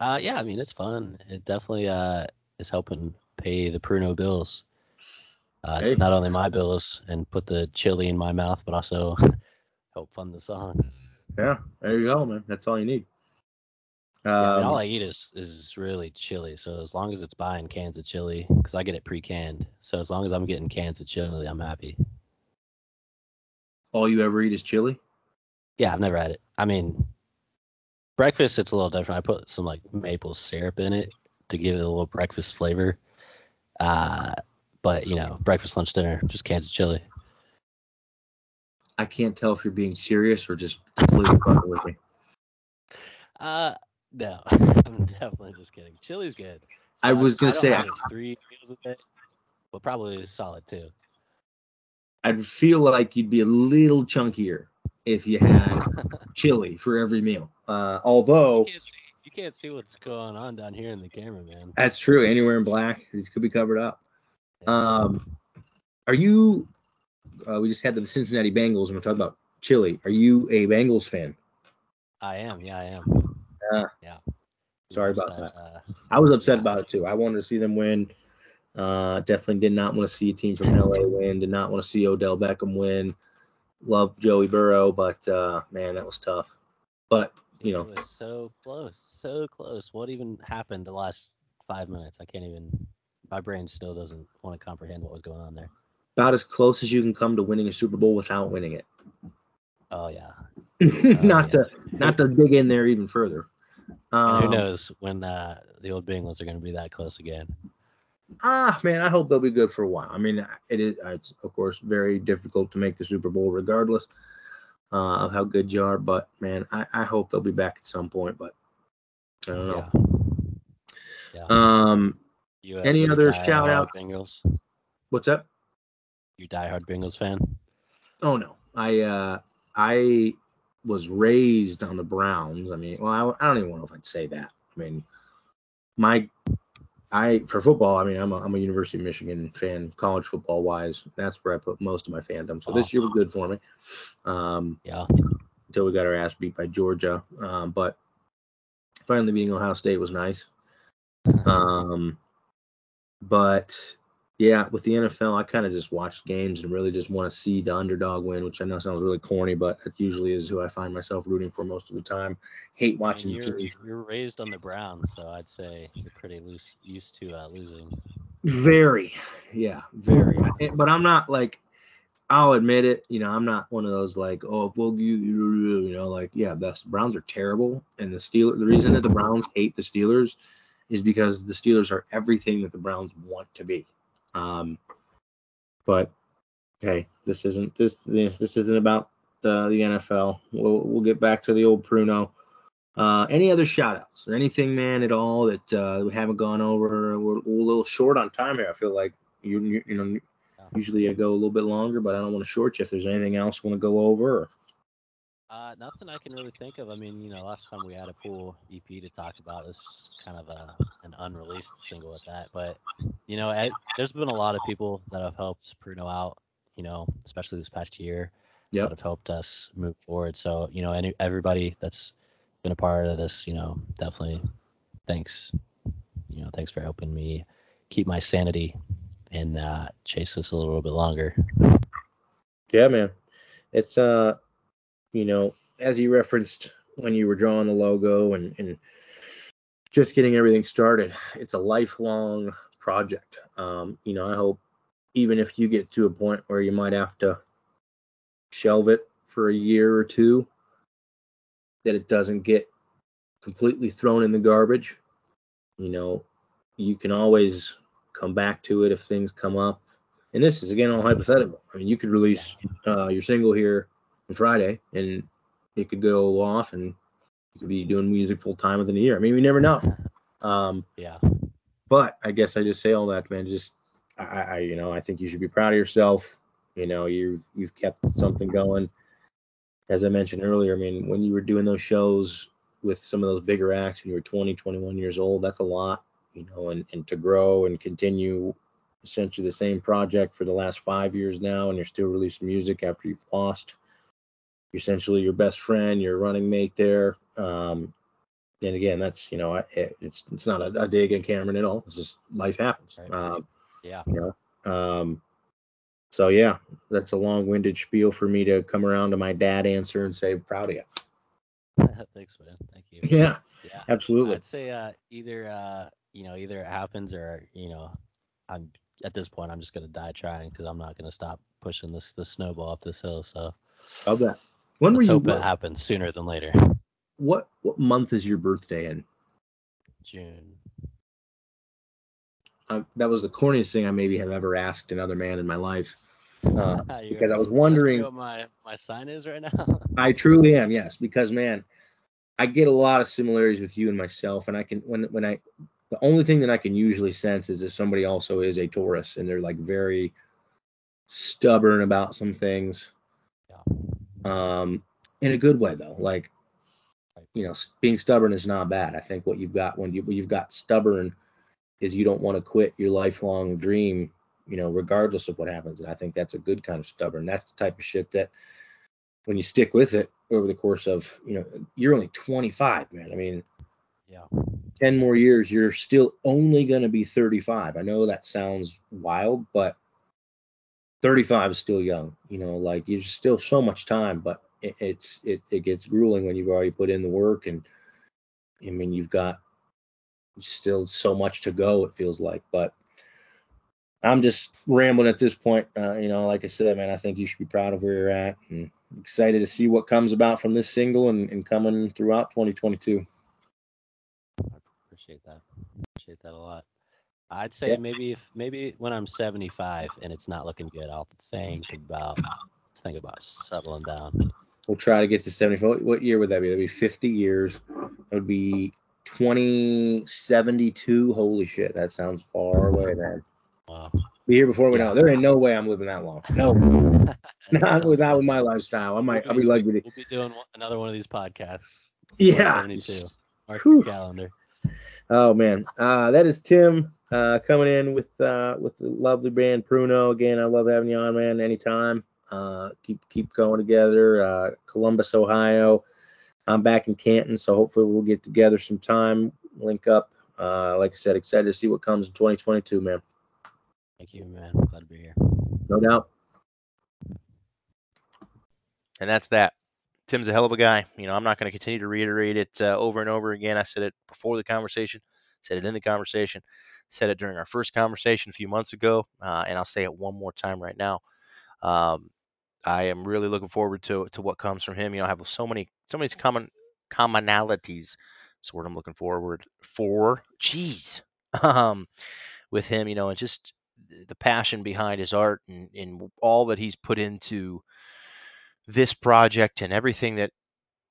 Speaker 4: Uh, yeah, I mean it's fun. It definitely uh is helping pay the Pruno bills. Uh,
Speaker 3: Hey.
Speaker 4: not only my bills and put the chili in my mouth, but also [laughs] help fund the song.
Speaker 3: Yeah, there you go, man. That's all you need.
Speaker 4: Yeah, I mean,
Speaker 3: Um,
Speaker 4: all I eat is is really chili. So as long as it's buying cans of chili, because I get it pre-canned. So as long as I'm getting cans of chili, I'm happy.
Speaker 3: all you ever eat is chili?
Speaker 4: Yeah, I've never had it. I mean, breakfast it's a little different. I put some like maple syrup in it to give it a little breakfast flavor. Uh, but you know, breakfast, lunch, dinner, just cans of chili.
Speaker 3: I can't tell if you're being serious or just completely fucking with me. [laughs]
Speaker 4: Uh, no, [laughs] I'm definitely just kidding. Chili's good.
Speaker 3: I was gonna
Speaker 4: don't
Speaker 3: say, I-
Speaker 4: three meals a day, but probably solid too.
Speaker 3: I'd feel like you'd be a little chunkier if you had [laughs] chili for every meal. Uh, although
Speaker 4: You can't, see, you can't see what's going on down here in the camera, man.
Speaker 3: that's true, anywhere in black, these could be covered up. Um, are you? Uh, we just had the Cincinnati Bengals, and we're talking about chili. Are you a Bengals fan?
Speaker 4: I am, yeah, I am.
Speaker 3: Uh,
Speaker 4: yeah.
Speaker 3: sorry about
Speaker 4: that. Uh,
Speaker 3: I was upset about it too. I wanted to see them win. Uh, definitely did not want to see a team from LA win. Did not want to see Odell Beckham win. Love Joey Burrow, but uh, man, that was tough. But you know,
Speaker 4: It was so close, so close. What even happened the last five minutes? I can't even. My brain still doesn't want to comprehend what was going on there.
Speaker 3: about as close as you can come to winning a Super Bowl without winning it.
Speaker 4: Oh yeah. [laughs]
Speaker 3: not
Speaker 4: yeah.
Speaker 3: to not to dig in there even further.
Speaker 4: And who
Speaker 3: Um,
Speaker 4: knows when uh, the old Bengals are going to be that close again?
Speaker 3: Ah, man, I hope they'll be good for a while. I mean, it is it's of course very difficult to make the Super Bowl regardless uh, of how good you are. But man, I, I hope they'll be back at some point. But I don't know.
Speaker 4: Yeah. Yeah.
Speaker 3: Um,
Speaker 4: you,
Speaker 3: any other shout out?
Speaker 4: Bengals.
Speaker 3: what's up?
Speaker 4: You diehard Bengals fan?
Speaker 3: Oh no, I uh, I was raised on the Browns. I mean, well, I, I don't even know if I'd say that. I mean, my I for football, I mean, I'm a, I'm a University of Michigan fan, college football wise. That's where I put most of my fandom. So this year was good for me. Um,
Speaker 4: Yeah.
Speaker 3: until we got our ass beat by Georgia. Um, but finally beating Ohio State was nice. [laughs] Um, but yeah, with the NFL, I kind of just watch games and really just want to see the underdog win, which I know sounds really corny, but that usually is who I find myself rooting for most of the time. Hate
Speaker 4: I mean,
Speaker 3: watching
Speaker 4: you're,
Speaker 3: teams.
Speaker 4: you're raised on the Browns, so I'd say you're pretty loose, used to uh, losing.
Speaker 3: Very, yeah, very. [laughs] But I'm not like, I'll admit it. You know, I'm not one of those like, oh, well, you, you, you know, like, yeah, the Browns are terrible, and the Steelers. The reason that the Browns hate the Steelers is because the Steelers are everything that the Browns want to be. Um, but hey, this isn't this this, this isn't about the the NFL. We'll we'll get back to the old Pruno. Uh, any other shout outs or anything, man, at all that uh, we haven't gone over? We're, we're a little short on time here. I feel like you you, you know usually I go a little bit longer, but I don't want to short you. If there's anything else you want to go over, or,
Speaker 4: Uh, nothing I can really think of. I mean, you know, last time we had a pool EP to talk about. Is just kind of a an unreleased single at that. But you know, I, there's been a lot of people that have helped Pruno out. You know, especially this past year,
Speaker 3: Yep.
Speaker 4: that have helped us move forward. So you know, any everybody that's been a part of this, you know, definitely thanks. You know, thanks for helping me keep my sanity and uh, chase this a little bit longer.
Speaker 3: yeah, man, it's uh, you know, as you referenced when you were drawing the logo and and just getting everything started, it's a lifelong project. Um, you know, I hope even if you get to a point where you might have to shelve it for a year or two, that it doesn't get completely thrown in the garbage. You know, you can always come back to it if things come up. And this is again all hypothetical. I mean, you could release uh, your single here on Friday, and it could go off, and you could be doing music full time within a year. I mean, we never know. [laughs] Um,
Speaker 4: Yeah.
Speaker 3: but I guess I just say all that, man. Just I, I, you know, I think you should be proud of yourself. You know, you've you've kept something going. As I mentioned earlier, I mean, when you were doing those shows with some of those bigger acts when you were 20, 21 years old, that's a lot. You know, and and to grow and continue essentially the same project for the last five years now, and you're still releasing music after you've lost essentially your best friend, your running mate there. Um, and again, that's you know, I- it's it's not a, a dig at Cameron at all. It's just life happens.
Speaker 4: Right.
Speaker 3: Um,
Speaker 4: Yeah.
Speaker 3: you know, um, so yeah, that's a long-winded spiel for me to come around to my dad answer and say proud of you. [laughs]
Speaker 4: Thanks, man. Thank you.
Speaker 3: Yeah,
Speaker 4: Yeah.
Speaker 3: absolutely.
Speaker 4: I'd say uh, either uh, you know either it happens or you know I'm at this point I'm just gonna die trying because I'm not gonna stop pushing this this snowball up this hill. So
Speaker 3: Love that. When
Speaker 4: let's
Speaker 3: you?
Speaker 4: hope it happens sooner than later.
Speaker 3: What what month is your birthday in?
Speaker 4: June.
Speaker 3: uh, that was the corniest thing I maybe have ever asked another man in my life. Uh, [laughs] because I was wondering.
Speaker 4: what my my sign is right now. [laughs]
Speaker 3: I truly am, yes, because man, I get a lot of similarities with you and myself, and I can when when I the only thing that I can usually sense is if somebody also is a Taurus and they're like very stubborn about some things. Um, in a good way though, like you know, being stubborn is not bad. I think what you've got when you when you've got stubborn is you don't want to quit your lifelong dream, you know, regardless of what happens. And I think that's a good kind of stubborn. That's the type of shit that when you stick with it over the course of, you know, you're only 25, man. I mean,
Speaker 4: yeah.
Speaker 3: 10 more years, you're still only going to be 35. I know that sounds wild, but 35 is still young. You know, like there's still so much time, but it, it's it, it gets grueling when you've already put in the work and I mean you've got still so much to go. It feels like, but I'm just rambling at this point. Uh, you know, like I said, man, I think you should be proud of where you're at and excited to see what comes about from this single and, and coming throughout 2022.
Speaker 4: Appreciate that. I appreciate that a lot. I'd say
Speaker 3: Yeah.
Speaker 4: maybe if maybe when I'm 75 and it's not looking good, I'll think about think about settling down.
Speaker 3: We'll try to get to 74. What, year would that be? That'd be 50 years. That would be 2072. Holy shit, that sounds far away, man.
Speaker 4: Wow.
Speaker 3: Be here before we
Speaker 4: Yeah.
Speaker 3: know. There ain't no way I'm living that long. No, [laughs] not without with my lifestyle. I might. I'll be lucky to.
Speaker 4: We'll be doing another one of these podcasts.
Speaker 3: Yeah.
Speaker 4: 72. Mark
Speaker 3: Whew.
Speaker 4: your calendar.
Speaker 3: Oh man, uh, that is Tim uh, coming in with uh, with the lovely band Pruno. Again, I love having you on, man. Anytime. Uh, keep keep going together. Uh, Columbus, Ohio. I'm back in Canton, so hopefully we'll get together sometime, link up. Uh, like I said, excited to see what comes in 2022, man.
Speaker 4: Thank you, man. Glad to be here.
Speaker 3: No doubt.
Speaker 1: and that's that. Tim's a hell of a guy. You know, I'm not going to continue to reiterate it uh, over and over again. I said it before the conversation, said it in the conversation, said it during our first conversation a few months ago, uh, and I'll say it one more time right now. Um, I am really looking forward to to what comes from him. You know, I have so many so many common commonalities. That's what I'm looking forward for. Jeez, [laughs] um, with him, you know, and just the passion behind his art and, and all that he's put into this project and everything that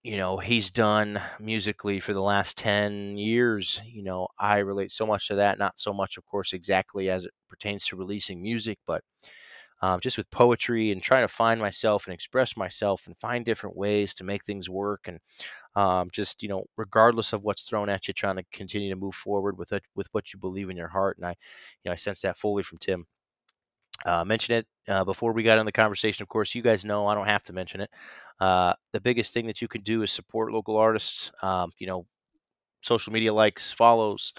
Speaker 1: you know he's done musically for the last 10 years you know i relate so much to that not so much of course exactly as it pertains to releasing music but um, just with poetry and trying to find myself and express myself and find different ways to make things work and um, just you know regardless of what's thrown at you trying to continue to move forward with it with what you believe in your heart and i you know i sense that fully from tim uh, mention it uh, before we got in the conversation. Of course, you guys know I don't have to mention it. Uh, the biggest thing that you can do is support local artists. Um, you know, social media likes, follows,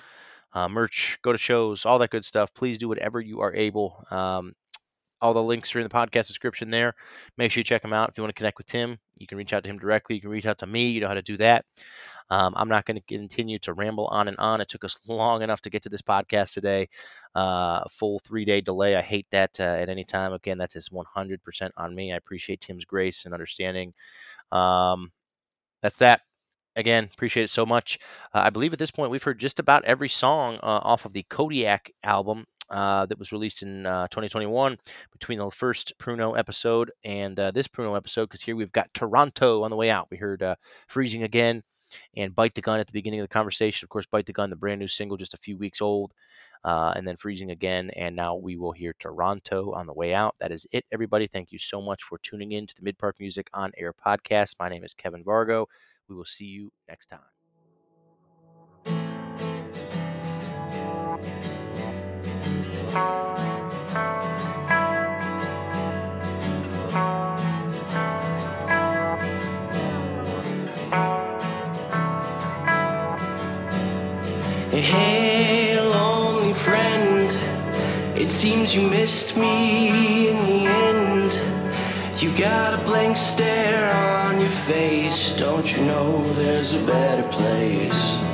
Speaker 1: uh, merch, go to shows, all that good stuff. Please do whatever you are able. Um, all the links are in the podcast description there. Make sure you check them out. If you want to connect with Tim, you can reach out to him directly. You can reach out to me. You know how to do that. Um, I'm not going to continue to ramble on and on. It took us [laughs] long enough to get to this podcast today. Uh, full three day delay. I hate that uh, at any time. Again, that is 100% on me. I appreciate Tim's grace and understanding. Um, that's that. Again, appreciate it so much. Uh, I believe at this point we've heard just about every song uh, off of the Kodiak album uh, that was released in uh, 2021 between the first Pruno episode and uh, this Pruno episode because here we've got Toronto on the way out. We heard uh, Freezing Again and Bite the Gun at the beginning of the conversation. Of course, Bite the Gun, the brand new single, just a few weeks old, and then Freezing Again. And now we will hear Toronto on the way out. That is it, everybody. Thank you so much for tuning in to the Mid Park Music on Air podcast. My name is Kevin Vargo. We will see you next time.
Speaker 2: Hey, lonely friend, it seems you missed me in the end. You got a blank stare on your face. Don't you know there's a better place?